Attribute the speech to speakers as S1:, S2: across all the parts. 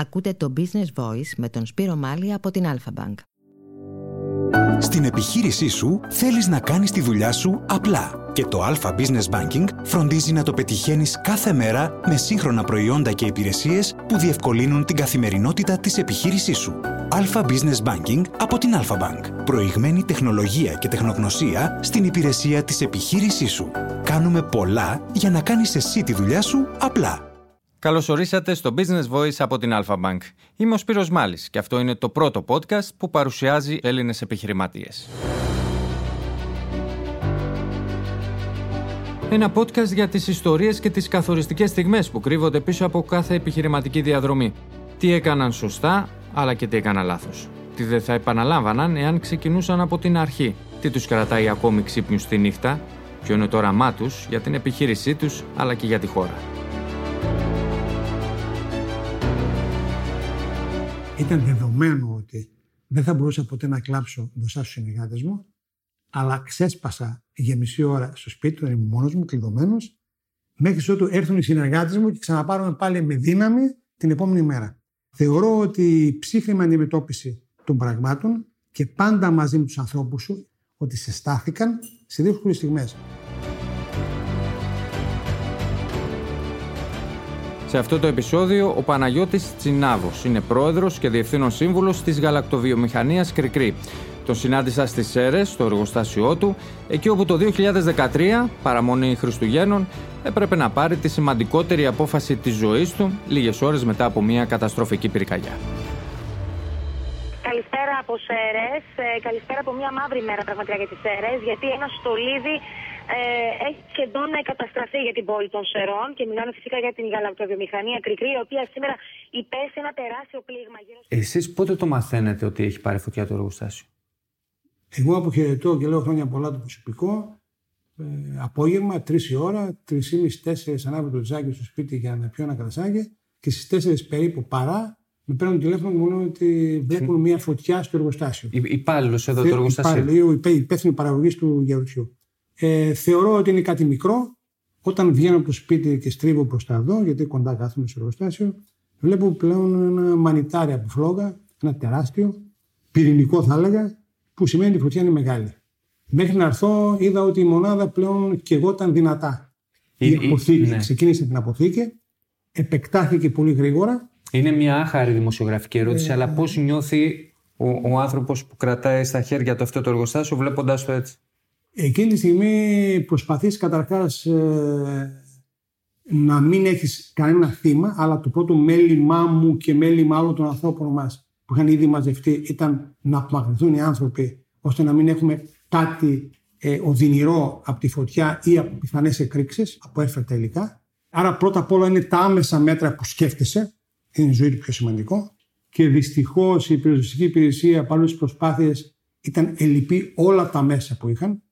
S1: Ακούτε το Business Voice με τον Σπύρο Μάλη από την Alpha Bank.
S2: Στην επιχείρησή σου θέλεις να κάνεις τη δουλειά σου απλά και το Alpha Business Banking φροντίζει να το πετυχαίνεις κάθε μέρα με σύγχρονα προϊόντα και υπηρεσίες που διευκολύνουν την καθημερινότητα της επιχείρησής σου. Alpha Business Banking από την Alpha Bank. Προηγμένη τεχνολογία και τεχνογνωσία στην υπηρεσία της επιχείρησής σου. Κάνουμε πολλά για να κάνεις εσύ τη δουλειά σου απλά.
S3: Καλώς ορίσατε στο Business Voice από την Alpha Bank. Είμαι ο Σπύρος Μάλης και αυτό είναι το πρώτο podcast που παρουσιάζει Έλληνες επιχειρηματίες. Ένα podcast για τις ιστορίες και τις καθοριστικές στιγμές που κρύβονται πίσω από κάθε επιχειρηματική διαδρομή. Τι έκαναν σωστά, αλλά και τι έκαναν λάθος. Τι δεν θα επαναλάμβαναν εάν ξεκινούσαν από την αρχή. Τι τους κρατάει ακόμη ξύπνιους τη νύχτα, ποιο είναι το όραμά τους για την επιχείρησή τους, αλλά και για τη χώρα.
S4: Ήταν δεδομένο ότι δεν θα μπορούσα ποτέ να κλάψω μπροστά στους συνεργάτες μου, αλλά ξέσπασα για μισή ώρα στο σπίτι του, ήμουν μόνος μου, κλειδωμένος, μέχρι ότου έρθουν οι συνεργάτες μου και ξαναπάρουμε πάλι με δύναμη την επόμενη μέρα. Θεωρώ ότι η ψύχρημη αντιμετώπιση των πραγμάτων και πάντα μαζί με τους ανθρώπους σου, ότι σε στάθηκαν σε δύσκολες στιγμές.
S3: Σε αυτό το επεισόδιο, ο Παναγιώτης Τσινάβος είναι πρόεδρος και διευθύνων σύμβουλος της γαλακτοβιομηχανίας Κρικρή. Τον συνάντησα στις Σέρες, στο εργοστάσιό του, εκεί όπου το 2013, παραμονή Χριστουγέννων, έπρεπε να πάρει τη σημαντικότερη απόφαση της ζωής του, λίγες ώρες μετά από μια καταστροφική πυρκαγιά.
S5: Καλησπέρα από Σέρες, ε, καλησπέρα από μια μαύρη μέρα πραγματικά για τις Σέρες, γιατί ένα στολίδι ε, έχει σχεδόν καταστραφεί για την πόλη των Σερών και μιλάμε φυσικά για την γαλακτοβιομηχανία Κρικρή, η οποία σήμερα υπέστη ένα τεράστιο πλήγμα. Γύρω...
S3: Εσείς πότε το μαθαίνετε ότι έχει πάρει φωτιά το εργοστάσιο;
S4: Εγώ αποχαιρετώ και λέω χρόνια πολλά το προσωπικό. Ε, απόγευμα, τρεις η ώρα, τρεις ή μισή, τέσσερις ανάβει το τζάκι στο σπίτι για να πιω ένα κρασάκι και στις τέσσερις περίπου παρά με παίρνουν τηλέφωνο και μου λένε ότι βλέπουν μια φωτιά στο εργοστάσιο.
S3: Υπάλληλος εδώ το εργοστάσιο.
S4: Υπάλληλο, υπεύθυνο παραγωγής του γεωργιού. Ε, θεωρώ ότι είναι κάτι μικρό. Όταν βγαίνω από το σπίτι και στρίβω προς τα εδώ, γιατί κοντά κάθομαι στο εργοστάσιο, βλέπω πλέον ένα μανιτάρι από φλόγα, ένα τεράστιο, πυρηνικό θα έλεγα, που σημαίνει ότι η φωτιά είναι μεγάλη. Μέχρι να έρθω, είδα ότι η μονάδα πλέον και εγώ ήταν δυνατά. Η, η αποθήκη ναι. ξεκίνησε την αποθήκη, επεκτάθηκε πολύ γρήγορα.
S3: Είναι μια άχαρη δημοσιογραφική ερώτηση, ε, αλλά πώς νιώθει ο, ο άνθρωπος που κρατάει στα χέρια του αυτό το εργοστάσιο, βλέποντας το έτσι;
S4: Εκείνη τη στιγμή προσπαθείς καταρχάς ε, να μην έχεις κανένα θύμα, αλλά το πρώτο μέλημά μου και μέλημα άλλων των ανθρώπων μας που είχαν ήδη μαζευτεί ήταν να απομακρυνθούν οι άνθρωποι ώστε να μην έχουμε κάτι ε, οδυνηρό από τη φωτιά ή από πιθανές εκρήξεις, από έφερτα υλικά. Άρα πρώτα απ' όλα είναι τα άμεσα μέτρα που σκέφτεσαι, είναι η ζωή του πιο σημαντικό. Και δυστυχώς η πυροσβεστική υπηρεσία παρόλες τις προσπάθειες ήταν ελλειπή όλα τα μέσα που είχαν.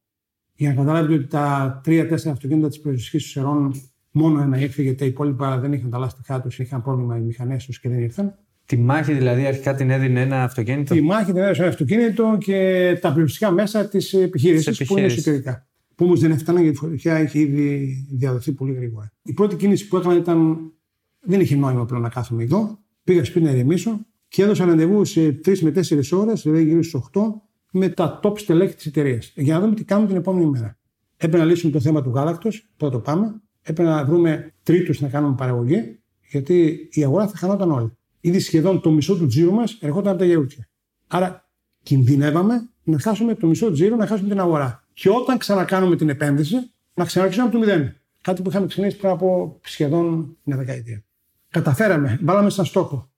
S4: Για να καταλάβετε ότι τα τρία-τέσσερα αυτοκίνητα της περιοχής τους Σερών μόνο ένα ήρθε, γιατί τα υπόλοιπα δεν είχαν τα λάστιχά τους, είχαν πρόβλημα οι μηχανές τους και δεν ήρθαν.
S3: Τη μάχη δηλαδή αρχικά την έδινε ένα αυτοκίνητο;
S4: Τη μάχη την έδινε ένα αυτοκίνητο και τα περιοριστικά μέσα της επιχείρησης που είναι εσωτερικά. Που όμως δεν έφταναν γιατί η φωτιά είχε ήδη διαδοθεί πολύ γρήγορα. Η πρώτη κίνηση που έκανα ήταν. Δεν είχε νόημα πλέον να κάθομαι εδώ. Πήγα σπίτι να ηρεμήσω και έδωσα ραντεβού σε 3 με 4 ώρες, δηλαδή γύρω στις 8, με τα top στελέχη της εταιρείας. Για να δούμε τι κάνουμε την επόμενη μέρα. Έπρεπε να λύσουμε το θέμα του γάλακτος, πρώτο πάμε. Έπρεπε να βρούμε τρίτους να κάνουμε παραγωγή, γιατί η αγορά θα χανόταν όλη. Ήδη σχεδόν το μισό του τζίρου μας ερχόταν από τα γεωργία. Άρα κινδυνεύαμε να χάσουμε το μισό τζίρο, να χάσουμε την αγορά. Και όταν ξανακάνουμε την επένδυση, να ξαναρχίσουμε από το μηδέν. Κάτι που είχαμε ξεκινήσει πριν από σχεδόν μια δεκαετία. Καταφέραμε, βάλαμε σαν στόχο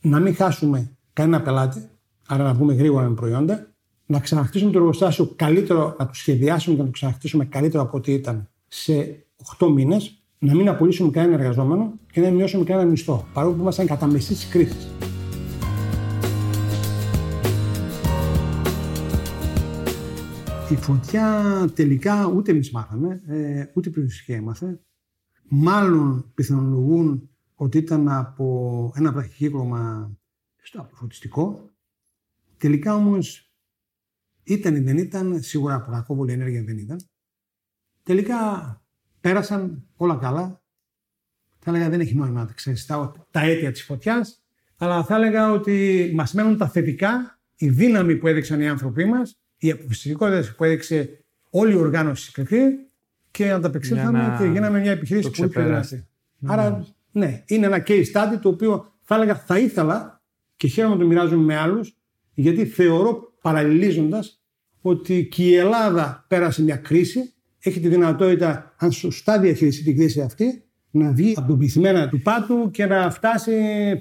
S4: να μην χάσουμε κανένα πελάτη, άρα να βγούμε γρήγορα με προϊόντα, να ξαναχτίσουμε το εργοστάσιο καλύτερο, να το σχεδιάσουμε και να το ξαναχτίσουμε καλύτερο από ό,τι ήταν σε 8 μήνες, να μην απολύσουμε κανένα εργαζόμενο και να μην μειώσουμε κανένα μισθό, παρόλο που ήμασταν κατά μεσή της κρίσης. Η φωτιά τελικά ούτε εμείς μάθαμε, ε, ούτε η περιουσία έμαθε. Μάλλον πιθανολογούν ότι ήταν από ένα βραχικύκλωμα στο φωτιστικό. Τελικά όμως ήταν ή δεν ήταν, σίγουρα από κακόβολη ενέργεια δεν ήταν. Τελικά πέρασαν όλα καλά. Θα έλεγα δεν έχει νόημα να ξέρεις τα, τα αίτια της φωτιάς. αλλά θα έλεγα ότι μας μένουν τα θετικά, η δύναμη που έδειξαν οι άνθρωποι μας, η αποφασιστικότητα που έδειξε όλη η οργάνωση στη και ανταπεξήλθαμε να... και γίναμε μια επιχείρηση πολύ πιο δυνατή. Άρα, ναι, είναι ένα case study το οποίο θα έλεγα θα ήθελα και χαίρομαι να το μοιράζομαι με άλλους, γιατί θεωρώ παραλληλίζοντας ότι και η Ελλάδα πέρασε μια κρίση, έχει τη δυνατότητα, αν σωστά διαχειριστεί την κρίση αυτή, να βγει από τον πληθυμένα του πάτου και να φτάσει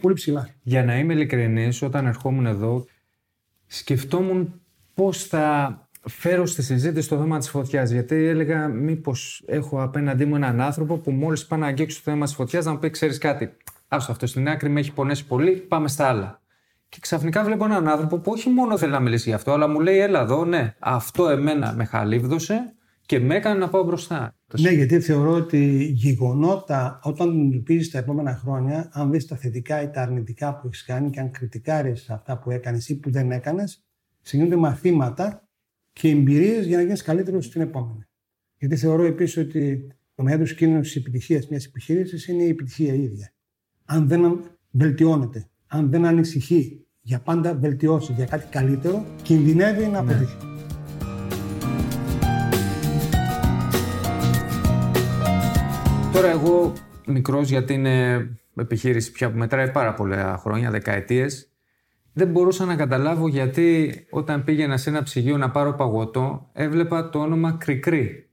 S4: πολύ ψηλά.
S3: Για να είμαι ειλικρινής, όταν ερχόμουν εδώ, σκεφτόμουν πώς θα φέρω στη συζήτηση το θέμα της φωτιάς. Γιατί έλεγα, μήπως έχω απέναντί μου έναν άνθρωπο που μόλις πάει να αγγίξει το θέμα της φωτιάς να μου πει: Ξέρεις κάτι, άστο αυτό στην άκρη με έχει πονέσει πολύ, πάμε στα άλλα. Και ξαφνικά βλέπω έναν άνθρωπο που όχι μόνο θέλει να μιλήσει γι' αυτό, αλλά μου λέει: Έλα εδώ, ναι, αυτό εμένα με χαλίβδωσε και με έκανε να πάω μπροστά.
S4: Ναι, γιατί θεωρώ ότι γεγονότα όταν αντιμετωπίζει τα επόμενα χρόνια, αν δεις τα θετικά ή τα αρνητικά που έχεις κάνει και αν κριτικάρεις αυτά που έκανες ή που δεν έκανες, σε μαθήματα και εμπειρίες για να γίνεις καλύτερος στην επόμενη. Γιατί θεωρώ επίσης ότι το μεγαλύτερο κίνδυνος της επιτυχίας μιας επιχείρησης είναι η επιτυχία ίδια. Αν δεν βελτιώνεται, αν δεν ανησυχεί για πάντα βελτιώσει για κάτι καλύτερο, κινδυνεύει να ναι. αποτύχει.
S3: Τώρα εγώ μικρός γιατί είναι επιχείρηση πια που μετράει πάρα πολλά χρόνια, δεκαετίες, δεν μπορούσα να καταλάβω γιατί όταν πήγαινα σε ένα ψυγείο να πάρω παγωτό, έβλεπα το όνομα Κρικρή.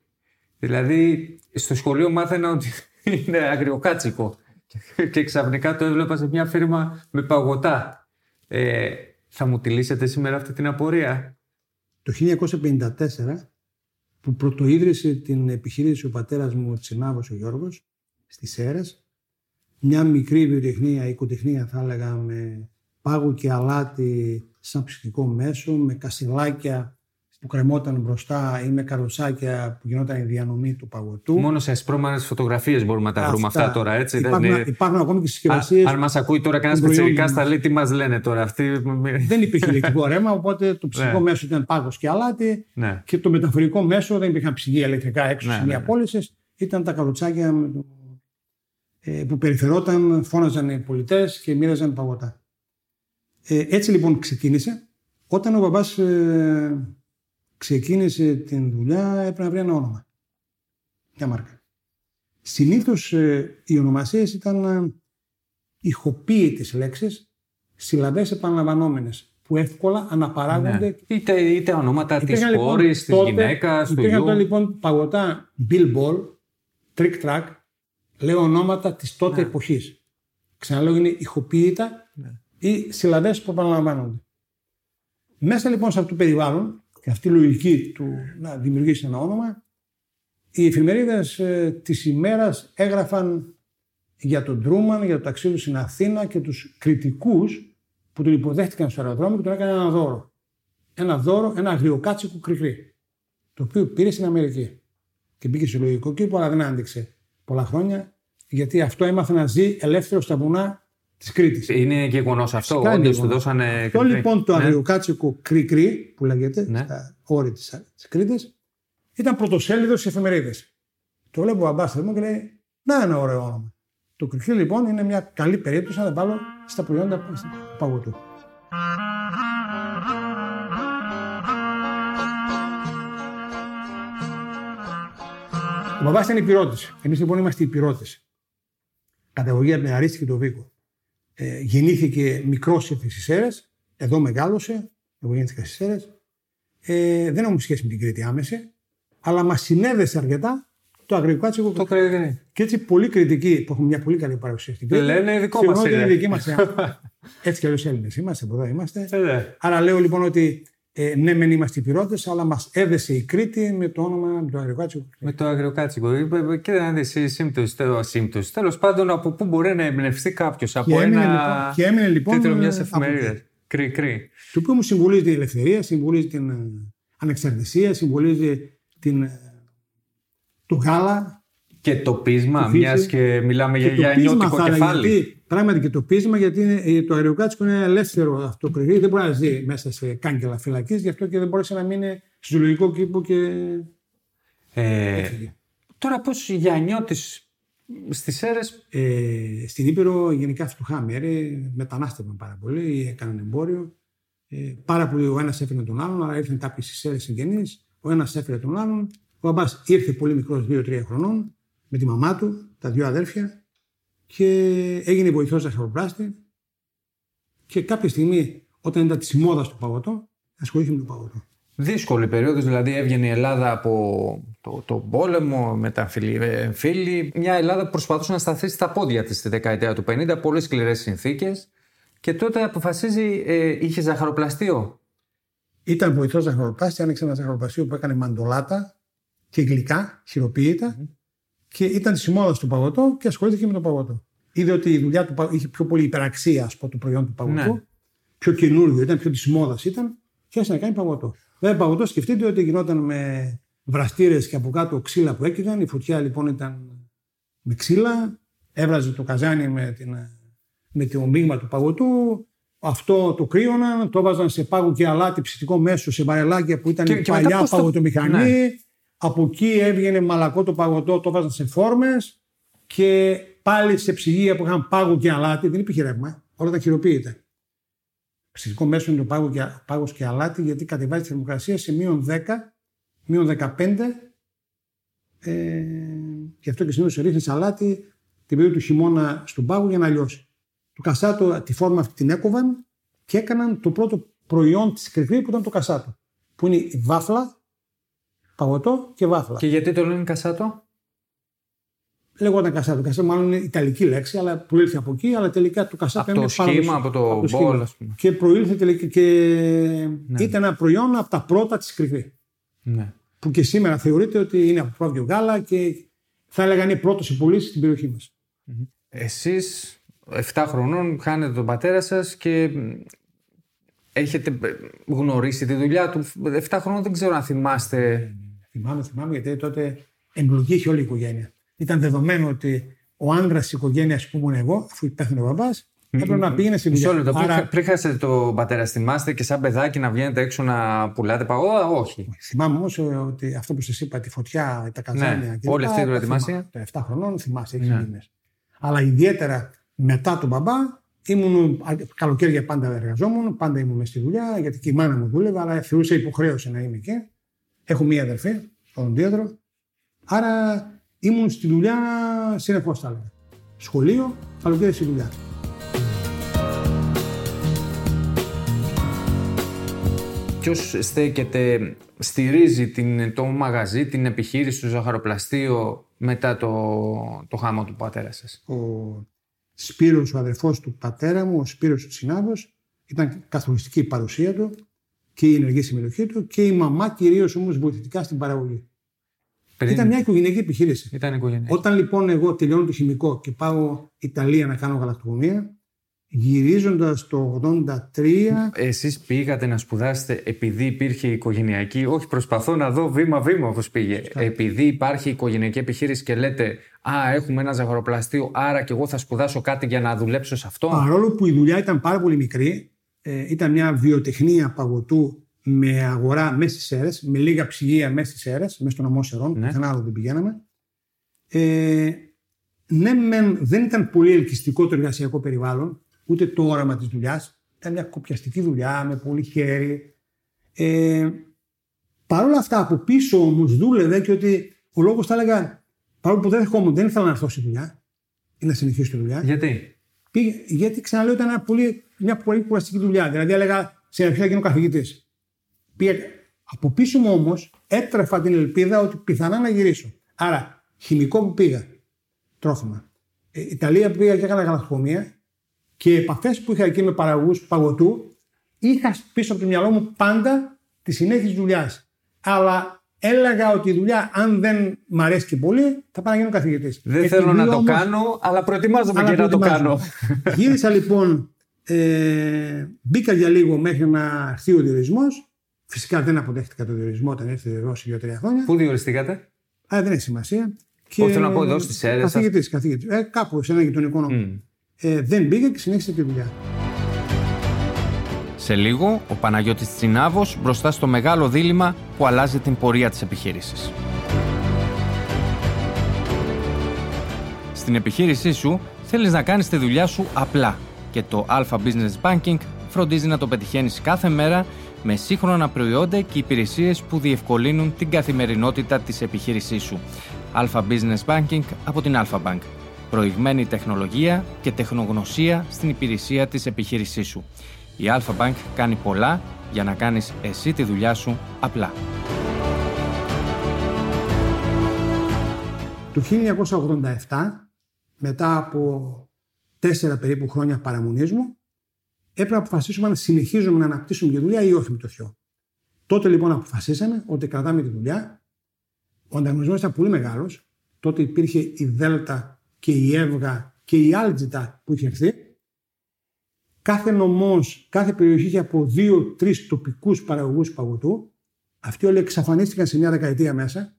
S3: Δηλαδή, στο σχολείο μάθαινα ότι είναι αγριοκάτσικο και ξαφνικά το έβλεπα σε μια φίρμα με παγωτά. Ε, θα μου τη λύσετε σήμερα αυτή την απορία;
S4: Το 1954, που πρωτοίδρυσε την επιχείρηση ο πατέρας μου, ο Τσινάβος ο Γιώργος, στις Σέρες, μια μικρή βιοτεχνία, οικοτεχνία θα έλεγα, με πάγου και αλάτι σαν ψυχικό μέσο, με κασιλάκια που κρεμόταν μπροστά ή με καροτσάκια που γινόταν η διανομή του παγωτού.
S3: Μόνο σε ασπρόμανε φωτογραφίες μπορούμε να τα βρούμε αυτά τώρα, έτσι.
S4: Υπάρχουν, δεν υπάρχουν ακόμη και συσκευασίες.
S3: Αν μας ακούει τώρα κανένας σπετσερικά, θα λέει τι μας λένε τώρα αυτοί.
S4: Δεν υπήρχε ηλεκτρικό ρεύμα, οπότε το ψυχικό ναι. μέσο ήταν πάγος και αλάτι. Ναι. Και το μεταφορικό μέσο δεν υπήρχαν ψυγεία ηλεκτρικά έξω ναι, σημεία ναι, ναι. Ήταν τα καροτσάκια ε, που περιφερόταν, φώναζαν οι πολιτές και μοίραζαν παγωτά. Ε, έτσι λοιπόν ξεκίνησε. Όταν ο μπαμπάς ε, ξεκίνησε την δουλειά έπρεπε να βρει ένα όνομα. Μια μάρκα. Συνήθως ε, οι ονομασίες ήταν ε, ηχοποίητες λέξεις, συλλαβές επαναλαμβανόμενες που εύκολα αναπαράγονται. Ναι.
S3: Είτε, είτε ονόματα της λοιπόν, κόρη, της γυναίκας, του γιου.
S4: Υπήρχαν λοιπόν παγωτά Bill Ball, Trick Track, λέω ονόματα της τότε ναι. εποχής. Ξαναλέω είναι ηχοποίητα ναι ή συλλαβές που επαναλαμβάνονται. Μέσα λοιπόν σε αυτό το περιβάλλον και αυτή η λογική του να δημιουργήσει ένα όνομα, οι εφημερίδες ε, της ημέρας έγραφαν για τον Τρούμαν, για το ταξίδι του στην Αθήνα και τους κριτικούς που τον υποδέχτηκαν στο αεροδρόμιο και τον έκαναν ένα δώρο. Ένα δώρο, ένα αγριοκάτσικο κρυκρί, το οποίο πήρε στην Αμερική. Και μπήκε σε λογικό κήπο, αλλά δεν άντεξε πολλά χρόνια, γιατί αυτό έμαθε να ζει ελεύθερο στα βουνά της Κρήτης.
S3: Είναι γεγονός αυτό. Όντως του δώσανε.
S4: Αυτό λοιπόν το ναι. αγριοκάτσικο κρυκρί που λέγεται ναι. στα όρη της Κρήτης ήταν πρωτοσέλιδος στις εφημερίδες. Το βλέπω ο Αμπάστα μου και λέει: Να ένα ωραίο όνομα. Το κρυκρί λοιπόν είναι μια καλή περίπτωση να τα βάλω στα προϊόντα του παγωτού. Ο μπαμπάς ήταν υπηρώτης. Εμείς λοιπόν είμαστε υπηρώτες. Καταγωγή από την Αρίστη και το Βίκο. Ε, γεννήθηκε μικρός στις Σέρες, εδώ μεγάλωσε, εγώ γεννήθηκα στις Σέρες. Ε, δεν έχουμε σχέση με την Κρήτη άμεση, αλλά μας συνέδεσε αρκετά το αγρικό
S3: Το κριτική.
S4: Και έτσι πολλοί κριτικοί που έχουν μια πολύ καλή παρουσία στην Κρήτη.
S3: Λένε δικό μας
S4: είναι. Δική μας, έτσι κι αλλιώς Έλληνες είμαστε, από εδώ είμαστε. Ε, ναι. Άρα λέω λοιπόν ότι ε, ναι, μεν είμαστε υπηρώτε, αλλά μας έδεσε η Κρήτη με το όνομα του Αγριοκάτσικου.
S3: Με το Αγριοκάτσικο. Ε, ε, και να δεις η σύμπτωση. Τέλος πάντων, από πού μπορεί να εμπνευστεί κάποιος. Από ένα
S4: λοιπόν, και έμεινε, λοιπόν,
S3: τίτλο μιας εφημερίδας. Κρυ, κρυ.
S4: Το οποίο μου συμβολίζει την ελευθερία, συμβολίζει την ε, ανεξαρτησία, συμβολίζει την, το γάλα,
S3: και το πείσμα, μιας και μιλάμε και για νιώτικο κεφάλι.
S4: Γιατί, πράγματι και το πείσμα, γιατί είναι, το αεροκάτσικο είναι ελεύθερο αυτό κρυφή. Δεν μπορεί να ζει μέσα σε κάγκελα φυλακής, γι' αυτό και δεν μπορούσε να μείνει στο ζωολογικό κήπο και.
S3: Ε, τώρα, πώς για νιώτης Στις αίρες;
S4: Ε, στην Ήπειρο γενικά φτωχά μέρη, μετανάστευαν πάρα πολύ, έκαναν εμπόριο. Ε, πάρα πολύ ο ένας έφερε τον άλλον, αλλά ήρθαν κάποιοι στις αίρες συγγενείς. Ο ένας έφερε τον άλλον. Ο μπαμπά ήρθε πολύ μικρός, 2-3 χρονών, με τη μαμά του, τα δύο αδέρφια, και έγινε βοηθός ζαχαροπλάστη. Και κάποια στιγμή, όταν ήταν της μόδας του παγωτό, ασχολήθηκε με το παγωτό.
S3: Δύσκολη περίοδος, δηλαδή έβγαινε η Ελλάδα από το, το πόλεμο με τα φίλοι. Μια Ελλάδα που προσπαθούσε να σταθεί στα πόδια της στη δεκαετία του 50, πολύ σκληρές συνθήκες. Και τότε αποφασίζει, ε, είχε ζαχαροπλαστείο.
S4: Ήταν βοηθός ζαχαροπλάστη, άνοιξε ένα ζαχαροπλαστείο που έκανε μαντολάτα και γλυκά, χειροποίητα. Mm-hmm. Και ήταν της μόδα του παγωτό και ασχολήθηκε με το παγωτό. Είδε ότι η δουλειά του είχε πιο πολύ υπεραξία, ας πω, το προϊόν του παγωτού. Ναι. Πιο καινούριο ήταν, πιο της μόδα ήταν. Και άρχισε να κάνει παγωτό. Βέβαια, παγωτό σκεφτείτε ότι γινόταν με βραστήρες και από κάτω ξύλα που έκυγαν. Η φωτιά λοιπόν ήταν με ξύλα. Έβραζε το καζάνι με, την, με το μείγμα του παγωτού. Αυτό το κρύωναν, το έβαζαν σε πάγο και αλάτι ψητικό μέσο, σε βαρελάκια που ήταν και, και παλιά παγωτομηχανή. Ναι. Από εκεί έβγαινε μαλακό το παγωτό, το έβαζαν σε φόρμες και πάλι σε ψυγεία που είχαν πάγο και αλάτι. Δεν υπήρχε ρεύμα, όλα τα χειροποίητα. Ψυχικό μέσο είναι το πάγο και, πάγος και αλάτι γιατί κατεβάζει τη θερμοκρασία σε μείον 10, μείον 15 ε, γι' αυτό και συνήθως ρίχνεις αλάτι την περίοδο του χειμώνα στον πάγο για να λιώσει. Το κασάτο, τη φόρμα αυτή την έκοβαν και έκαναν το πρώτο προϊόν της κρυφή που ήταν το κασάτο. Που είναι η βάφλα, παγωτό και βάφλα.
S3: Και γιατί το λένε κασάτο;
S4: Λεγόταν κασάτο. Κασάτο μάλλον είναι ιταλική λέξη, αλλά προήλθε από εκεί. Αλλά τελικά το κασάτο
S3: από είναι το σχήμα, από το, από το μπόλ, ας πούμε.
S4: Και προήλθε τελικά και ναι. ήταν ένα προϊόν από τα πρώτα της κρυφή.
S3: Ναι.
S4: Που και σήμερα θεωρείται ότι είναι από το πρώτο γάλα και θα έλεγα είναι πρώτο σε πωλήσει στην περιοχή μας.
S3: Mm-hmm. Εσείς, 7 χρονών, χάνετε τον πατέρα σας και έχετε γνωρίσει τη δουλειά του. 7 χρονών δεν ξέρω αν θυμάστε.
S4: Θυμάμαι, θυμάμαι, γιατί τότε εμπλοκή είχε όλη η οικογένεια ήταν δεδομένο ότι ο άντρας της οικογένειας που ήμουν εγώ, αφού πέθανε ο μπαμπά, έπρεπε να πήγαινε στη δουλειά.
S3: Μισό Άρα... Πριν χάσετε τον πατέρα, θυμάστε και σαν παιδάκι να βγαίνετε έξω να πουλάτε παγόδα, όχι.
S4: Θυμάμαι όμως ότι αυτό που σας είπα, τη φωτιά, τα καζάνια
S3: ναι, και Όλη αυτή η προετοιμασία.
S4: Τα 7 χρονών θυμάσαι, έχει ναι. Αλλά ιδιαίτερα μετά τον μπαμπά, ήμουν καλοκαίρια πάντα εργαζόμουν, πάντα ήμουν στη δουλειά, γιατί και η μάνα μου δούλευε, αλλά θεωρούσα υποχρέωση να είμαι εκεί. Έχω μία αδερφή, στον Δίεδρο. Άρα ήμουν στη δουλειά συνεχώς, θα έλεγα. Σχολείο, καλοκαίρι στη δουλειά.
S3: Ποιος στέκεται, στηρίζει την, το μαγαζί, την επιχείρηση του ζαχαροπλαστείο μετά το, το χάμο του πατέρα σας;
S4: Ο Σπύρος, ο αδερφός του πατέρα μου, ο Σπύρος ο συνάδος, ήταν καθοριστική η παρουσία του και η ενεργή συμμετοχή του και η μαμά κυρίως όμως βοηθητικά στην παραγωγή. Ήταν μια οικογενειακή επιχείρηση.
S3: Ήταν οικογενειακή.
S4: Όταν λοιπόν εγώ τελειώνω το χημικό και πάω Ιταλία να κάνω γαλακτοκομεία, γυρίζοντας το 83.
S3: Εσείς πήγατε να σπουδάσετε επειδή υπήρχε οικογενειακή. Όχι, προσπαθώ να δω βήμα-βήμα όπω πήγε. Επειδή υπάρχει οικογενειακή επιχείρηση και λέτε Α, έχουμε ένα ζαχαροπλαστείο, άρα και εγώ θα σπουδάσω κάτι για να δουλέψω σε αυτό.
S4: Παρόλο που η δουλειά ήταν πάρα πολύ μικρή, ε, ήταν μια βιοτεχνία παγωτού με αγορά μέσα στις αίρες, με λίγα ψυγεία μέσα στις αίρες, μέσα στο νομό Σερών, ναι. πουθενά άλλο δεν πηγαίναμε. Ε, ναι, μεν, δεν ήταν πολύ ελκυστικό το εργασιακό περιβάλλον, ούτε το όραμα της δουλειάς. Ήταν μια κοπιαστική δουλειά με πολύ χέρι. Ε, Παρ' όλα αυτά, από πίσω όμως δούλευε και ότι ο λόγος θα έλεγα, παρόλο που δεν δεχόμουν, δεν ήθελα να έρθω στη δουλειά ή να συνεχίσω τη δουλειά.
S3: Γιατί;
S4: Πήγε, γιατί ξαναλέω, ήταν μια πολύ, μια πολύ κουραστική δουλειά. Δηλαδή, έλεγα σε αρχή θα γίνω καθηγητής. Πήγα... Από πίσω μου όμως έτρεφα την ελπίδα ότι πιθανά να γυρίσω. Άρα, χημικό που πήγα, τρόφιμα. Ε, Ιταλία που πήγα και έκανα γαλακτοκομεία και επαφές που είχα εκεί με παραγωγούς παγωτού, είχα πίσω από το μυαλό μου πάντα τη συνέχεια της δουλειάς. Αλλά έλεγα ότι η δουλειά, αν δεν μ' αρέσει και πολύ, θα πάω να γίνω καθηγητής.
S3: Δεν θέλω να το κάνω, αλλά προετοιμάζομαι αλλά και να το κάνω.
S4: Γύρισα λοιπόν, ε, μπήκα για λίγο μέχρι να έρθει ο διορισμός Φυσικά δεν αποδέχτηκα τον διορισμό όταν ήρθε η Ρώση δύο-τρία χρόνια.
S3: Πού διοριστήκατε;
S4: Α, δεν έχει σημασία.
S3: Και... Όχι, θέλω να πω εδώ στις αίρε.
S4: Καθηγητής, καθηγητής. Ε, κάπου σε ένα γειτονικό νόμο. Mm. Ε, δεν πήγα και συνέχισε τη δουλειά.
S3: Σε λίγο, ο Παναγιώτης Τσινάβος μπροστά στο μεγάλο δίλημα που αλλάζει την πορεία της επιχείρησης. Στην επιχείρησή σου θέλεις να κάνεις τη δουλειά σου απλά και το Alpha Business Banking φροντίζει να το πετυχαίνεις κάθε μέρα με σύγχρονα προϊόντα και υπηρεσίες που διευκολύνουν την καθημερινότητα της επιχείρησής σου. Alpha Business Banking από την Alpha Bank. Προηγμένη τεχνολογία και τεχνογνωσία στην υπηρεσία της επιχείρησής σου. Η Alpha Bank κάνει πολλά για να κάνεις εσύ τη δουλειά σου απλά.
S4: Το 1987, μετά από τέσσερα περίπου χρόνια παραμονής μου, έπρεπε να αποφασίσουμε αν συνεχίζουμε να αναπτύσσουμε τη δουλειά ή όχι με το θείο. Τότε λοιπόν αποφασίσαμε ότι κρατάμε τη δουλειά. Ο ανταγωνισμός ήταν πολύ μεγάλος. Τότε υπήρχε η Δέλτα και η Εύγα και η Άλτζιτα που είχε έρθει. Κάθε νομός, κάθε περιοχή είχε από δύο-τρει τοπικούς παραγωγούς παγωτού. Αυτοί όλοι εξαφανίστηκαν σε μια δεκαετία μέσα,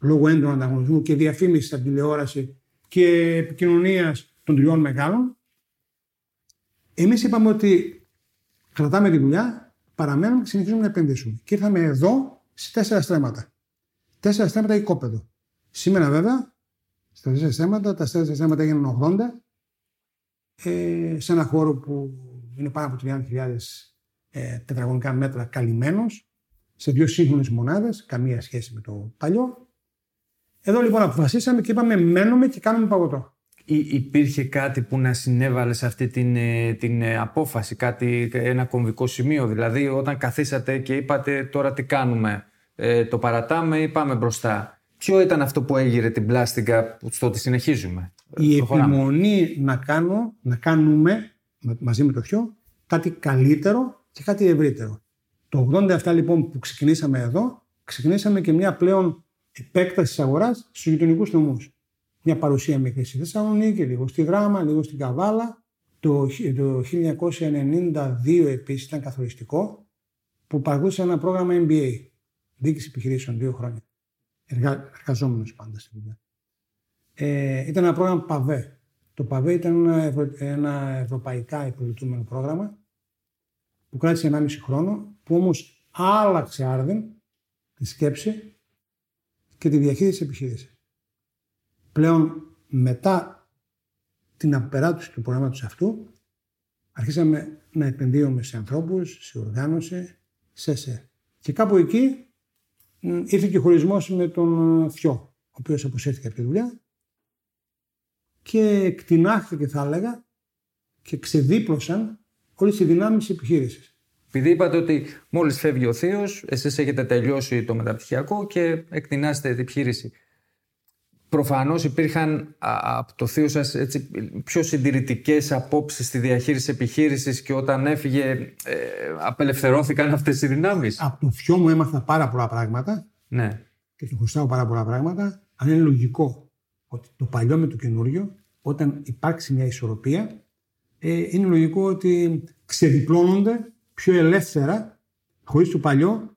S4: λόγω έντονου ανταγωνισμού και διαφήμισης στην τηλεόραση και επικοινωνίας των τριών μεγάλων. Εμείς είπαμε ότι κρατάμε τη δουλειά, παραμένουμε και συνεχίζουμε να επενδύσουμε. Και ήρθαμε εδώ σε τέσσερα στρέμματα. Τέσσερα στρέμματα οικόπεδο. Σήμερα βέβαια, στα τέσσερα στρέμματα, τα τέσσερα στρέμματα έγιναν 80, ε, σε ένα χώρο που είναι πάνω από 30.000 ε, τετραγωνικά μέτρα καλυμμένος, σε δύο σύγχρονες μονάδες, καμία σχέση με το παλιό. Εδώ λοιπόν αποφασίσαμε και είπαμε μένουμε και κάνουμε παγωτό
S3: υπήρχε κάτι που να συνέβαλε σε αυτή την, ε, την ε, απόφαση, κάτι, ένα κομβικό σημείο; Δηλαδή, όταν καθίσατε και είπατε τώρα τι κάνουμε, ε, το παρατάμε ή πάμε μπροστά. Ποιο ήταν αυτό που έγειρε την πλάστικα στο ότι συνεχίζουμε;
S4: Η επιμονή να, κάνω, να κάνουμε μαζί με το χιό κάτι καλύτερο και κάτι ευρύτερο. Το 87 λοιπόν που ξεκινήσαμε εδώ, ξεκινήσαμε και μια πλέον επέκταση της αγοράς στους γειτονικούς νομούς μια παρουσία μικρή στη Θεσσαλονίκη, λίγο στη Δράμα, λίγο στην Καβάλα. Το, το 1992 επίσης ήταν καθοριστικό που παρακολούθησα ένα πρόγραμμα MBA, διοίκηση επιχειρήσεων, δύο χρόνια. Εργα, εργαζόμενος πάντα στη δουλειά. Ε, ήταν ένα πρόγραμμα ΠΑΒΕ. Το ΠΑΒΕ ήταν ένα, ένα ευρωπαϊκά υπηρετούμενο πρόγραμμα που κράτησε 1,5 χρόνο, που όμως άλλαξε άρδεν τη σκέψη και τη διαχείριση της επιχείρησης πλέον μετά την απεράτωση του προγράμματος αυτού αρχίσαμε να επενδύουμε σε ανθρώπους, σε οργάνωση, σε σε. Και κάπου εκεί ήρθε και ο χωρισμός με τον Θιό, ο οποίος αποσύρθηκε από τη δουλειά και εκτινάχθηκε θα έλεγα και ξεδίπλωσαν όλες οι δυνάμεις της επιχείρησης.
S3: Επειδή είπατε ότι μόλις φεύγει ο Θείος, εσείς έχετε τελειώσει το μεταπτυχιακό και εκτινάσετε την επιχείρηση. Προφανώς υπήρχαν από το θείο σας πιο συντηρητικές απόψεις στη διαχείριση επιχείρησης και όταν έφυγε ε, απελευθερώθηκαν αυτές οι δυνάμεις;
S4: Από το θείο μου έμαθα πάρα πολλά πράγματα.
S3: Ναι.
S4: Και του χρωστάω πάρα πολλά πράγματα. Αν είναι λογικό ότι το παλιό με το καινούριο, όταν υπάρξει μια ισορροπία, ε, είναι λογικό ότι ξεδιπλώνονται πιο ελεύθερα, χωρίς το παλιό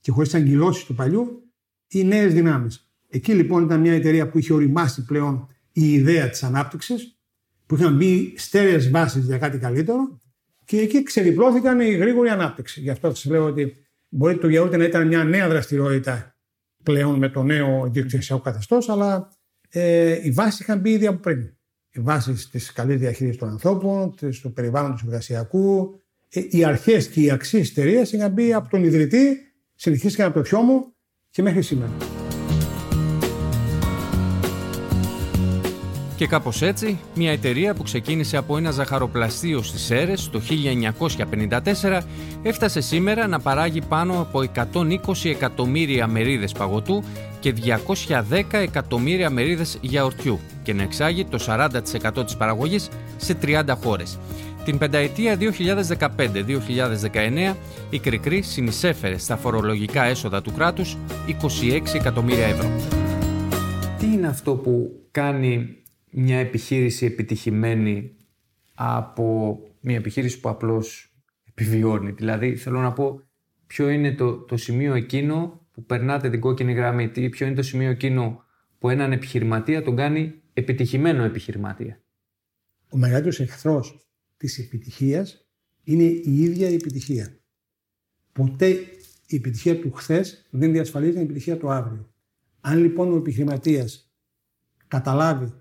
S4: και χωρίς τις αγκυλώσει του παλιού, οι νέες δυνάμεις. Εκεί λοιπόν ήταν μια εταιρεία που είχε οριμάσει πλέον η ιδέα της ανάπτυξης, που είχαν μπει στέρεες βάσεις για κάτι καλύτερο και εκεί ξεδιπλώθηκαν η γρήγορη ανάπτυξη. Γι' αυτό σας λέω ότι μπορεί το γιαούρτι να ήταν μια νέα δραστηριότητα πλέον με το νέο ιδιοκτησιακό καθεστώς, αλλά ε, οι βάσεις είχαν μπει ήδη από πριν. Οι βάσεις της καλής διαχείρισης των ανθρώπων, του περιβάλλοντος εργασιακού, ε, οι αρχές και οι αξίες της εταιρείας είχαν μπει από τον ιδρυτή, συνεχίστηκαν από το πιο μου και μέχρι σήμερα.
S3: Και κάπως έτσι, μια εταιρεία που ξεκίνησε από ένα ζαχαροπλαστείο στις Σέρες το 1954 έφτασε σήμερα να παράγει πάνω από 120 εκατομμύρια μερίδες παγωτού και 210 εκατομμύρια μερίδες γιαουρτιού και να εξάγει το 40% της παραγωγής σε 30 χώρες. Την πενταετία 2015-2019 η Κρικρή συνεισέφερε στα φορολογικά έσοδα του κράτους 26 εκατομμύρια ευρώ. Τι είναι αυτό που κάνει μια επιχείρηση επιτυχημένη από μια επιχείρηση που απλώς επιβιώνει. Δηλαδή θέλω να πω ποιο είναι το, το σημείο εκείνο που περνάτε την κόκκινη γραμμή, τι, ποιο είναι το σημείο εκείνο που έναν επιχειρηματία τον κάνει επιτυχημένο επιχειρηματία.
S4: Ο μεγαλύτερος εχθρός της επιτυχίας είναι η ίδια η επιτυχία. Ποτέ η επιτυχία του χθες δεν διασφαλίζει την επιτυχία του αύριο. Αν λοιπόν ο επιχειρηματίας καταλάβει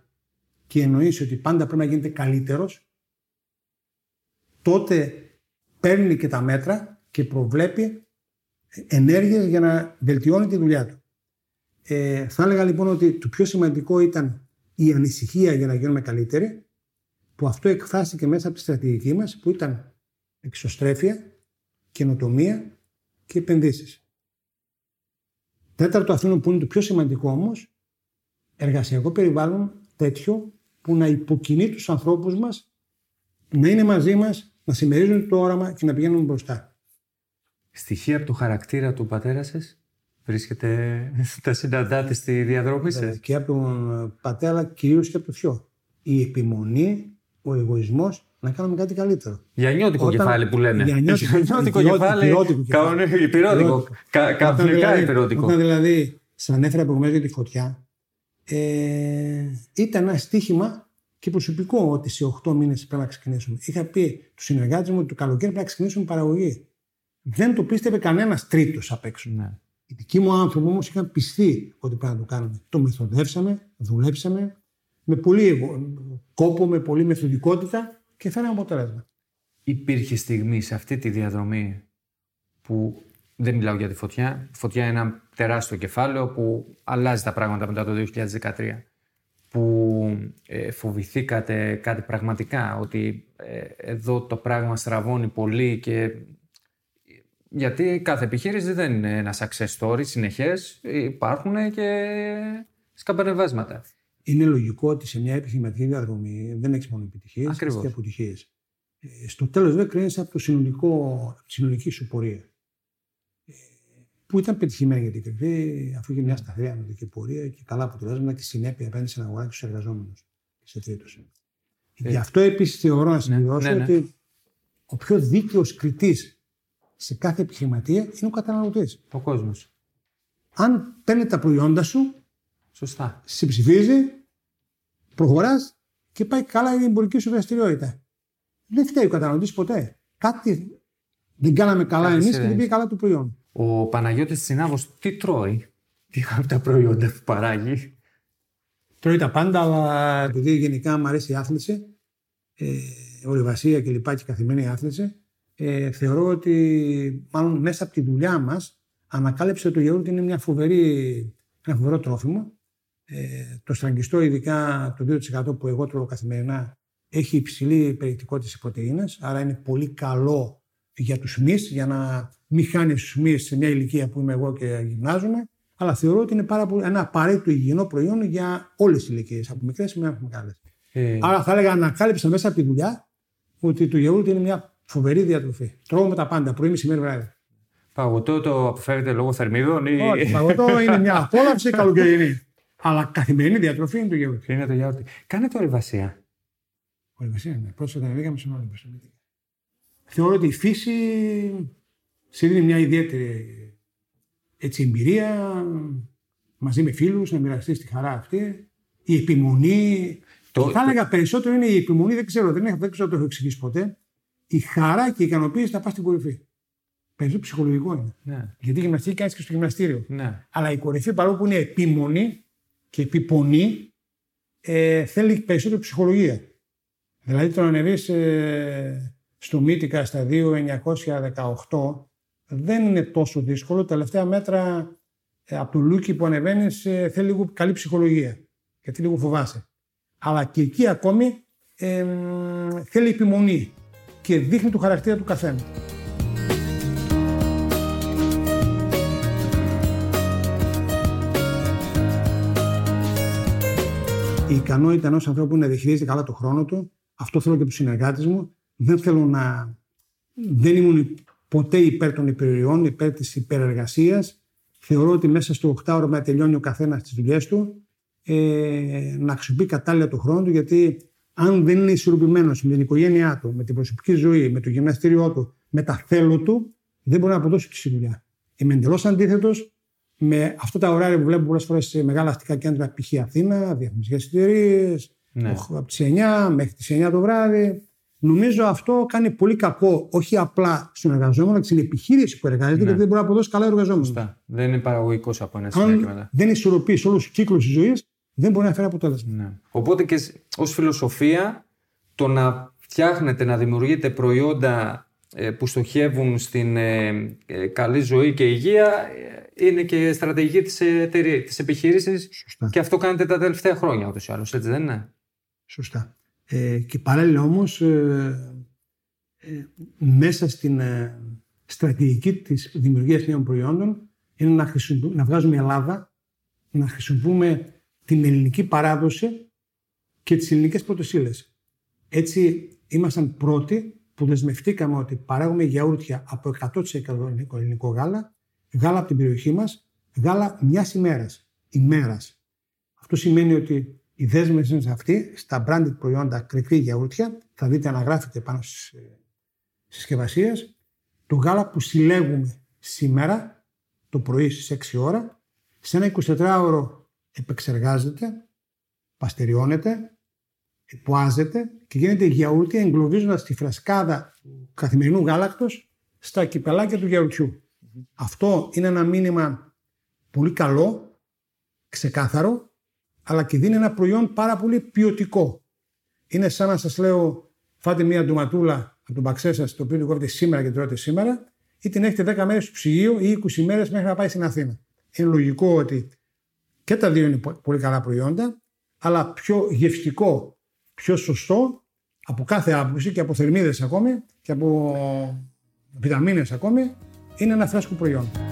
S4: και εννοήσει ότι πάντα πρέπει να γίνεται καλύτερος, τότε παίρνει και τα μέτρα και προβλέπει ενέργειες για να βελτιώνει τη δουλειά του. Ε, θα έλεγα λοιπόν ότι το πιο σημαντικό ήταν η ανησυχία για να γίνουμε καλύτεροι, που αυτό εκφράστηκε μέσα από τη στρατηγική μας, που ήταν εξωστρέφεια, καινοτομία και επενδύσεις. Τέταρτο αυτό που είναι το πιο σημαντικό όμως, εργασιακό περιβάλλον τέτοιο που να υποκινεί τους ανθρώπους μας να είναι μαζί μας, να συμμερίζουν το όραμα και να πηγαίνουν μπροστά.
S3: Στοιχεία από το χαρακτήρα του πατέρα σας; Βρίσκεται, τα συναντάτε στη διαδρομή σας;
S4: Και από τον πατέρα, αλλά κυρίως και από το θείο. Η επιμονή, ο εγωισμός να κάνουμε κάτι καλύτερο.
S3: Για νιώτικο Όταν... κεφάλι που λένε.
S4: Για νιώτικο
S3: κεφάλι. Υπηρώτικο. Κανονικά υπηρώτικο.
S4: Όταν δηλαδή, σα ανέφερα προηγουμένως για τη φωτιά, ε, ήταν ένα στίχημα και προσωπικό ότι σε 8 μήνες πρέπει να ξεκινήσουμε. Είχα πει του συνεργάτες μου ότι το καλοκαίρι πρέπει να ξεκινήσουμε παραγωγή. Δεν το πίστευε κανένας τρίτος απ' έξω. Ναι. Οι δικοί μου άνθρωποι όμως είχαν πιστεί ότι πρέπει να το κάνουμε. Το μεθοδεύσαμε, δουλέψαμε με πολύ κόπο, με πολύ μεθοδικότητα και φέραμε αποτέλεσμα.
S3: Υπήρχε στιγμή σε αυτή τη διαδρομή που δεν μιλάω για τη φωτιά. Η φωτιά είναι ένα τεράστιο κεφάλαιο που αλλάζει τα πράγματα μετά το 2013 που ε, φοβηθήκατε κάτι πραγματικά, ότι ε, εδώ το πράγμα στραβώνει πολύ και γιατί κάθε επιχείρηση δεν είναι ένα success story συνεχές, υπάρχουν και σκαμπανεβάσματα.
S4: Είναι λογικό ότι σε μια επιχειρηματική διαδρομή δεν έχεις μόνο επιτυχίες, αλλά και αποτυχίες. Ε, στο τέλος, βέβαια, κρίνεις από, το συνολικό, τη συνολική σου πορεία που ήταν πετυχημένη για την Κρυφή, αφού είχε μια σταθερή αναλυτική πορεία και καλά αποτελέσματα και συνέπεια απέναντι στην αγορά και στους εργαζόμενους και σε τρίτους. Ε, Γι' αυτό επίσης θεωρώ να συμπληρώσω ναι, ναι, ναι. ότι ο πιο δίκαιος κριτής σε κάθε επιχειρηματία είναι ο καταναλωτής.
S3: Ο κόσμος.
S4: Αν παίρνει τα προϊόντα σου,
S3: Σωστά.
S4: συμψηφίζει, προχωράς και πάει καλά η εμπορική σου δραστηριότητα. Δεν φταίει ο καταναλωτής ποτέ. Κάτι δεν κάναμε καλά εμείς και δεν πήγε καλά το προϊόν.
S3: Ο Παναγιώτης Τσινάβος τι τρώει, τι από τα προϊόντα που παράγει;
S4: Τρώει τα πάντα, αλλά επειδή γενικά μου αρέσει η άθληση, ε, ορειβασία και λοιπά και καθημερινή άθληση, ε, θεωρώ ότι μάλλον μέσα από τη δουλειά μας ανακάλυψε το γιαούρτι είναι μια φοβερή, ένα φοβερό τρόφιμο. Ε, το στραγγιστό, ειδικά το 2% που εγώ τρώω καθημερινά, έχει υψηλή περιεκτικότητα σε πρωτεΐνες, άρα είναι πολύ καλό για τους μυς, για να μην χάνει τους μυς σε μια ηλικία που είμαι εγώ και γυμνάζομαι, αλλά θεωρώ ότι είναι πάρα πολύ, ένα απαραίτητο υγιεινό προϊόν για όλες τις ηλικίες, από μικρές μέχρι μεγάλες. Ε... Άρα θα έλεγα ανακάλυψα μέσα από τη δουλειά ότι το γιαούρτι είναι μια φοβερή διατροφή. Τρώμε τα πάντα, πρωί, μεσημέρι, βράδυ.
S3: Παγωτό το αποφέρετε λόγω θερμίδων ή...
S4: Όχι, παγωτό είναι μια απόλαυση καλοκαιρινή. Αλλά καθημερινή διατροφή είναι το γιαούρτι.
S3: Είναι το γιαούρτι. Κάνετε ορειβασία.
S4: Ορειβασία, ναι. Πρόσφατα πήγαμε σε όλη θεωρώ ότι η φύση σε δίνει μια ιδιαίτερη έτσι, εμπειρία μαζί με φίλους να μοιραστείς τη χαρά αυτή. Η επιμονή. Το, θα έλεγα περισσότερο είναι η επιμονή, δεν ξέρω, δεν, έχω, δεν ξέρω το έχω εξηγήσει ποτέ. Η χαρά και η ικανοποίηση να πας στην κορυφή. Περισσότερο ψυχολογικό είναι. Ναι. Γιατί η γυμναστική κάνεις και στο γυμναστήριο. Ναι. Αλλά η κορυφή παρόλο που είναι επίμονη και επιπονή, ε, θέλει περισσότερη ψυχολογία. Δηλαδή το να ανεβείς ε, στο Μύτικα στα 2.918 δεν είναι τόσο δύσκολο. Τα τελευταία μέτρα ε, από το Λούκι που ανεβαίνεις ε, θέλει λίγο καλή ψυχολογία. Γιατί λίγο φοβάσαι. Αλλά και εκεί ακόμη ε, θέλει επιμονή και δείχνει το χαρακτήρα του καθένα. Η ικανότητα ενός ανθρώπου να διαχειρίζεται καλά το χρόνο του, αυτό θέλω και τους συνεργάτες μου, δεν θέλω να... Δεν ήμουν ποτέ υπέρ των υπερηριών, υπέρ της υπερεργασίας. Θεωρώ ότι μέσα στο 8 ώρα να τελειώνει ο καθένας τις δουλειές του, ε, να αξιοποιεί κατάλληλα το χρόνο του, γιατί αν δεν είναι ισορροπημένος με την οικογένειά του, με την προσωπική ζωή, με το γυμναστήριό του, με τα θέλω του, δεν μπορεί να αποδώσει τη δουλειά. Είμαι εντελώς αντίθετος με αυτά τα ωράρια που βλέπω πολλές φορές σε μεγάλα αστικά κέντρα, π.χ. Αθήνα, διαφημιστικέ εταιρείε, ναι. από τις 9 μέχρι τις 9 το βράδυ. Νομίζω αυτό κάνει πολύ κακό όχι απλά στον εργαζόμενο, αλλά και στην επιχείρηση που εργάζεται, ναι. γιατί δεν μπορεί να αποδώσει καλά ο εργαζόμενος.
S3: Δεν είναι παραγωγικός από ένα σημείο και μετά.
S4: Δεν ισορροπείς όλους τους κύκλους της ζωής, δεν μπορεί να φέρει αποτέλεσμα.
S3: Ναι. Οπότε και ως φιλοσοφία το να φτιάχνετε, να δημιουργείτε προϊόντα ε, που στοχεύουν στην ε, ε, καλή ζωή και υγεία είναι και στρατηγική της, εταιρείας, της επιχείρησης και αυτό κάνετε τα τελευταία χρόνια ούτως ή άλλως, έτσι δεν είναι;
S4: Σωστά. Ε, και παράλληλα όμως μέσα στην στρατηγική της δημιουργίας νέων προϊόντων είναι να, να βγάζουμε Ελλάδα, να χρησιμοποιούμε την ελληνική παράδοση και τις ελληνικές πρωτοσύλλες. Έτσι ήμασταν πρώτοι που δεσμευτήκαμε ότι παράγουμε γιαούρτια από 100% ελληνικό γάλα, γάλα από την περιοχή μας, γάλα μιας ημέρας, ημέρας. Αυτό σημαίνει ότι η δέσμευση είναι αυτή, στα branded προϊόντα κρυφή γιαούρτια, θα δείτε αναγράφεται πάνω στις ε, συσκευασίες, το γάλα που συλλέγουμε σήμερα, το πρωί στις 6 ώρα, σε ένα 24ωρο επεξεργάζεται, παστεριώνεται, εποάζεται και γίνεται γιαούρτι εγκλωβίζοντας τη φρασκάδα του καθημερινού γάλακτος στα κυπελάκια του γιαουρτιού. Αυτό είναι ένα μήνυμα πολύ καλό, ξεκάθαρο, αλλά και δίνει ένα προϊόν πάρα πολύ ποιοτικό. Είναι σαν να σας λέω, φάτε μία ντοματούλα από τον παξέ σας, το οποίο κόβετε σήμερα και τρώτε σήμερα, ή την έχετε 10 μέρες στο ψυγείο ή 20 μέρες μέχρι να πάει στην Αθήνα. Είναι λογικό ότι και τα δύο είναι πολύ καλά προϊόντα, αλλά πιο γευστικό πιο σωστό από κάθε άποψη και από θερμίδες ακόμη και από βιταμίνες ακόμη είναι ένα φρέσκο προϊόν.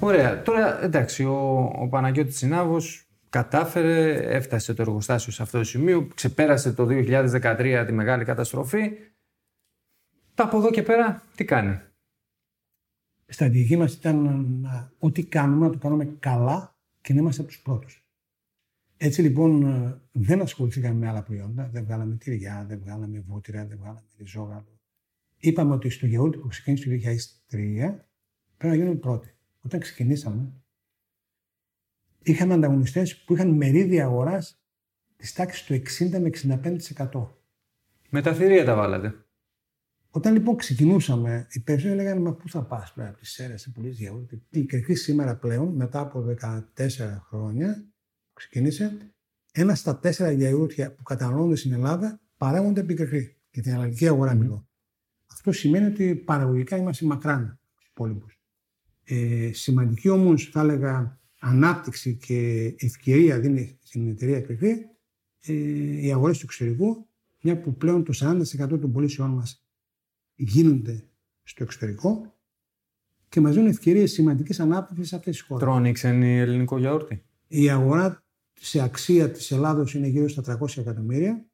S3: Ωραία. Τώρα εντάξει, ο, ο Παναγιώτης Συνάβος κατάφερε, έφτασε το εργοστάσιο σε αυτό το σημείο, ξεπέρασε το 2013 τη μεγάλη καταστροφή. Τα από εδώ και πέρα τι κάνει;
S4: Η στρατηγική μας ήταν να, ό,τι κάνουμε να το κάνουμε καλά και να είμαστε από τους πρώτους. Έτσι λοιπόν ε, δεν ασχοληθήκαμε με άλλα προϊόντα, δεν βγάλαμε τυριά, δεν βγάλαμε βούτυρα, δεν βγάλαμε ριζόγαλο. Είπαμε ότι στο γεώργιο που ξεκίνησε το 2003 πρέπει να γίνουμε πρώτοι. Όταν ξεκινήσαμε, είχαμε ανταγωνιστές που είχαν μερίδια αγοράς της τάξης του 60 με 65%.
S3: Με τα θηρία τα βάλατε.
S4: Όταν λοιπόν ξεκινούσαμε, οι περισσότεροι λέγανε Μα πού θα πας πέρα από τι αίρε σε πολλές γιαούρτι. Η κρυφή σήμερα πλέον, μετά από 14 χρόνια που ξεκίνησε, ένα στα τέσσερα γιαούρτια που καταναλώνονται στην Ελλάδα παράγονται επί Και την αλλαγή αγορά μιλώ. Αυτό σημαίνει ότι παραγωγικά είμαστε μακράν τους υπόλοιπους. Ε, σημαντική όμως, θα έλεγα, ανάπτυξη και ευκαιρία δίνει στην εταιρεία κρυφή ε, οι αγορές του εξωτερικού, μια που πλέον το 40% των πωλήσεών μας γίνονται στο εξωτερικό και μας δίνουν ευκαιρίες σημαντικής ανάπτυξης σε αυτές τις χώρες.
S3: Τρώνει ξένη ελληνικό γιαούρτι.
S4: Η αγορά σε αξία της Ελλάδος είναι γύρω στα 300 εκατομμύρια.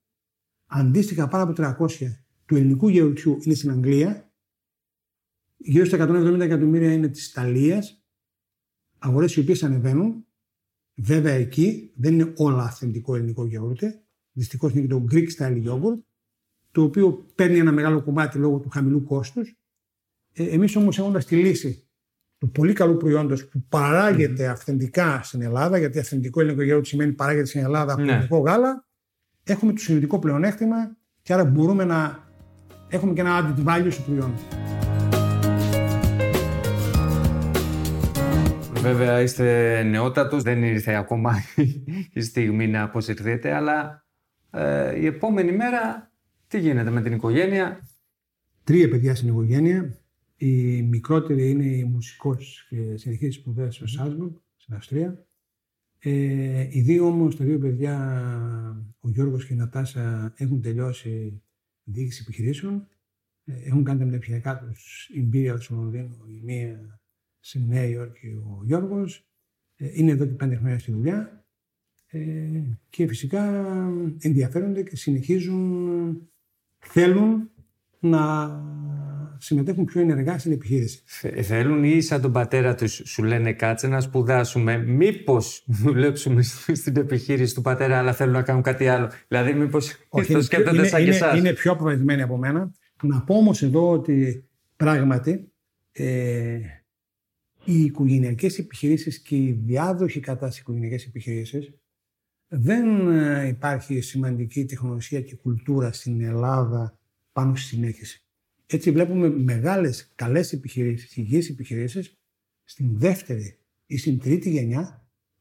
S4: Αντίστοιχα, πάνω από 300 του ελληνικού γεωργιού είναι στην Αγγλία. Γύρω στα 170 εκατομμύρια είναι της Ιταλίας. Αγορές οι οποίες ανεβαίνουν. Βέβαια εκεί δεν είναι όλα αυθεντικό ελληνικό γιαούρτι. Δυστυχώς είναι και το Greek style yogurt το οποίο παίρνει ένα μεγάλο κομμάτι λόγω του χαμηλού κόστους. Ε, εμείς όμως έχοντας τη λύση του πολύ καλού προϊόντος που παράγεται αυθεντικά στην Ελλάδα, γιατί αυθεντικό ελληνικό γέρο σημαίνει παράγεται στην Ελλάδα ναι. αυθεντικό γάλα, έχουμε το συνειδητικό πλεονέκτημα και άρα μπορούμε να έχουμε και ένα added value στο προϊόν.
S3: Βέβαια είστε νεότατος, δεν ήρθε ακόμα η στιγμή να αποσυρθείτε, αλλά ε, η επόμενη μέρα τι γίνεται με την οικογένεια;
S4: Τρία παιδιά στην οικογένεια. Η μικρότερη είναι η μουσικός και συνεχίζει σπουδές στο Σάλσμπουργκ, στην Αυστρία. Ε, οι δύο όμως, τα δύο παιδιά, ο Γιώργος και η Νατάσα, έχουν τελειώσει διοίκηση επιχειρήσεων. Ε, έχουν κάνει τα μεταπτυχιακά τους Imperial στο Λονδίνο, η μία στη Νέα Υόρκη ο Γιώργος. Ε, είναι εδώ και πέντε χρόνια στη δουλειά. Ε, και φυσικά ενδιαφέρονται και συνεχίζουν θέλουν να συμμετέχουν πιο ενεργά στην επιχείρηση.
S3: Θέλουν ή σαν τον πατέρα τους σου λένε κάτσε να σπουδάσουμε, μήπως δουλέψουμε στην επιχείρηση του πατέρα, αλλά θέλουν να κάνουν κάτι άλλο. Δηλαδή, μήπως το σκέφτονται
S4: είναι,
S3: σαν
S4: είναι,
S3: και
S4: Είναι πιο αποφασισμένοι από μένα. Να πω όμως εδώ ότι πράγματι ε, οι οικογενειακές επιχειρήσεις και οι διάδοχοι κατά τι οικογενειακές επιχειρήσεις δεν ε, υπάρχει σημαντική τεχνολογία και κουλτούρα στην Ελλάδα πάνω στη συνέχιση. Έτσι βλέπουμε μεγάλες καλές επιχειρήσεις, υγιείς επιχειρήσεις στην δεύτερη ή στην τρίτη γενιά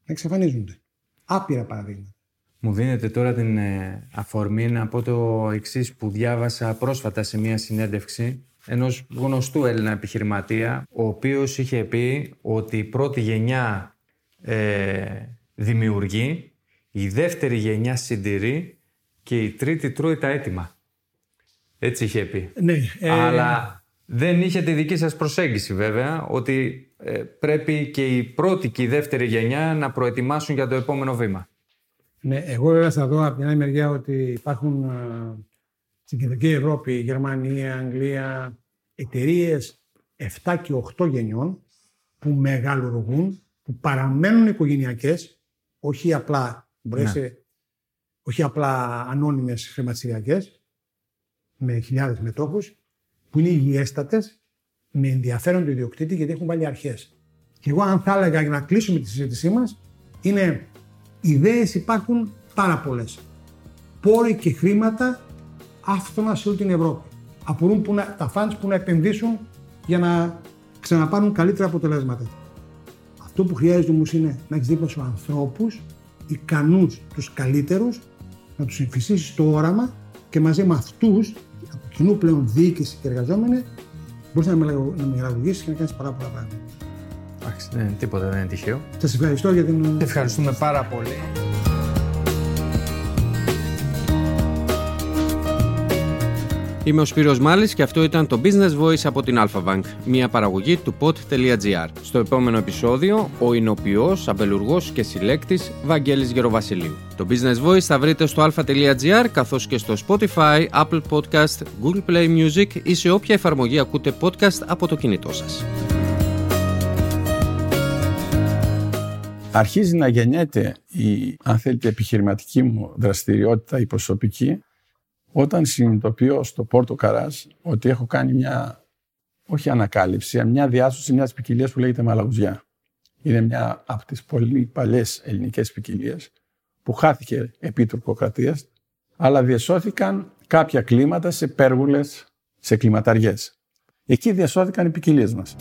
S4: να εξαφανίζονται. Άπειρα παραδείγματα.
S3: Μου δίνετε τώρα την ε, αφορμή να πω το εξής που διάβασα πρόσφατα σε μια συνέντευξη ενός γνωστού Έλληνα επιχειρηματία, ο οποίος είχε πει ότι η πρώτη γενιά ε, δημιουργεί, η δεύτερη γενιά συντηρεί και η τρίτη τρώει τα έτοιμα. Έτσι είχε πει.
S4: Ναι, ε...
S3: Αλλά δεν είχε τη δική σας προσέγγιση βέβαια, ότι ε, πρέπει και η πρώτη και η δεύτερη γενιά να προετοιμάσουν για το επόμενο βήμα.
S4: Ναι, εγώ βέβαια θα δω από την άλλη μεριά ότι υπάρχουν στην Κεντρική Ευρώπη, Γερμανία, Αγγλία, εταιρείες 7 και 8 γενιών που μεγαλουργούν, που παραμένουν οικογενειακές, όχι απλά, ναι. όχι απλά ανώνυμες χρηματιστηριακές, με χιλιάδες μετόχους, που είναι υγιέστατες, με ενδιαφέρον του ιδιοκτήτη γιατί έχουν βάλει αρχές. Και εγώ αν θα έλεγα για να κλείσουμε τη συζήτησή μας, είναι ιδέες υπάρχουν πάρα πολλές. Πόροι και χρήματα άφθονα σε όλη την Ευρώπη. Απορούν που να, τα φαντς που να επενδύσουν για να ξαναπάρουν καλύτερα αποτελέσματα. Αυτό που χρειάζεται όμως είναι να έχεις δίπλα σου ανθρώπους ικανούς, τους καλύτερους, να τους εμφυσίσεις το όραμα και μαζί με αυτούς, από κοινού πλέον διοίκηση και εργαζόμενοι, μπορείς να μεγαλουργήσει και να κάνεις πάρα πολλά πράγματα.
S3: Εντάξει, ναι, τίποτα δεν είναι τυχαίο.
S4: Σας ευχαριστώ για την.
S3: Ευχαριστούμε πάρα πολύ. Είμαι ο Σπύρος Μάλης και αυτό ήταν το Business Voice από την Alpha Bank, μια παραγωγή του pod.gr. Στο επόμενο επεισόδιο, ο εινοποιός, αμπελουργός και συλλέκτης Βαγγέλης Γεροβασιλείου. Το Business Voice θα βρείτε στο alpha.gr καθώς και στο Spotify, Apple Podcast, Google Play Music ή σε όποια εφαρμογή ακούτε podcast από το κινητό σας.
S6: Αρχίζει να γεννιέται η, αν θέλετε, επιχειρηματική μου δραστηριότητα, η προσωπική, όταν συνειδητοποιώ στο Πόρτο Καράς ότι έχω κάνει μια, όχι ανακάλυψη, μια διάσωση μιας ποικιλίας που λέγεται Μαλαγουζιά. Είναι μια από τις πολύ παλιές ελληνικές ποικιλίες που χάθηκε επί τουρκοκρατίας, αλλά διασώθηκαν κάποια κλίματα σε πέργουλες, σε κλιματαριές. Εκεί διασώθηκαν οι ποικιλίες μας.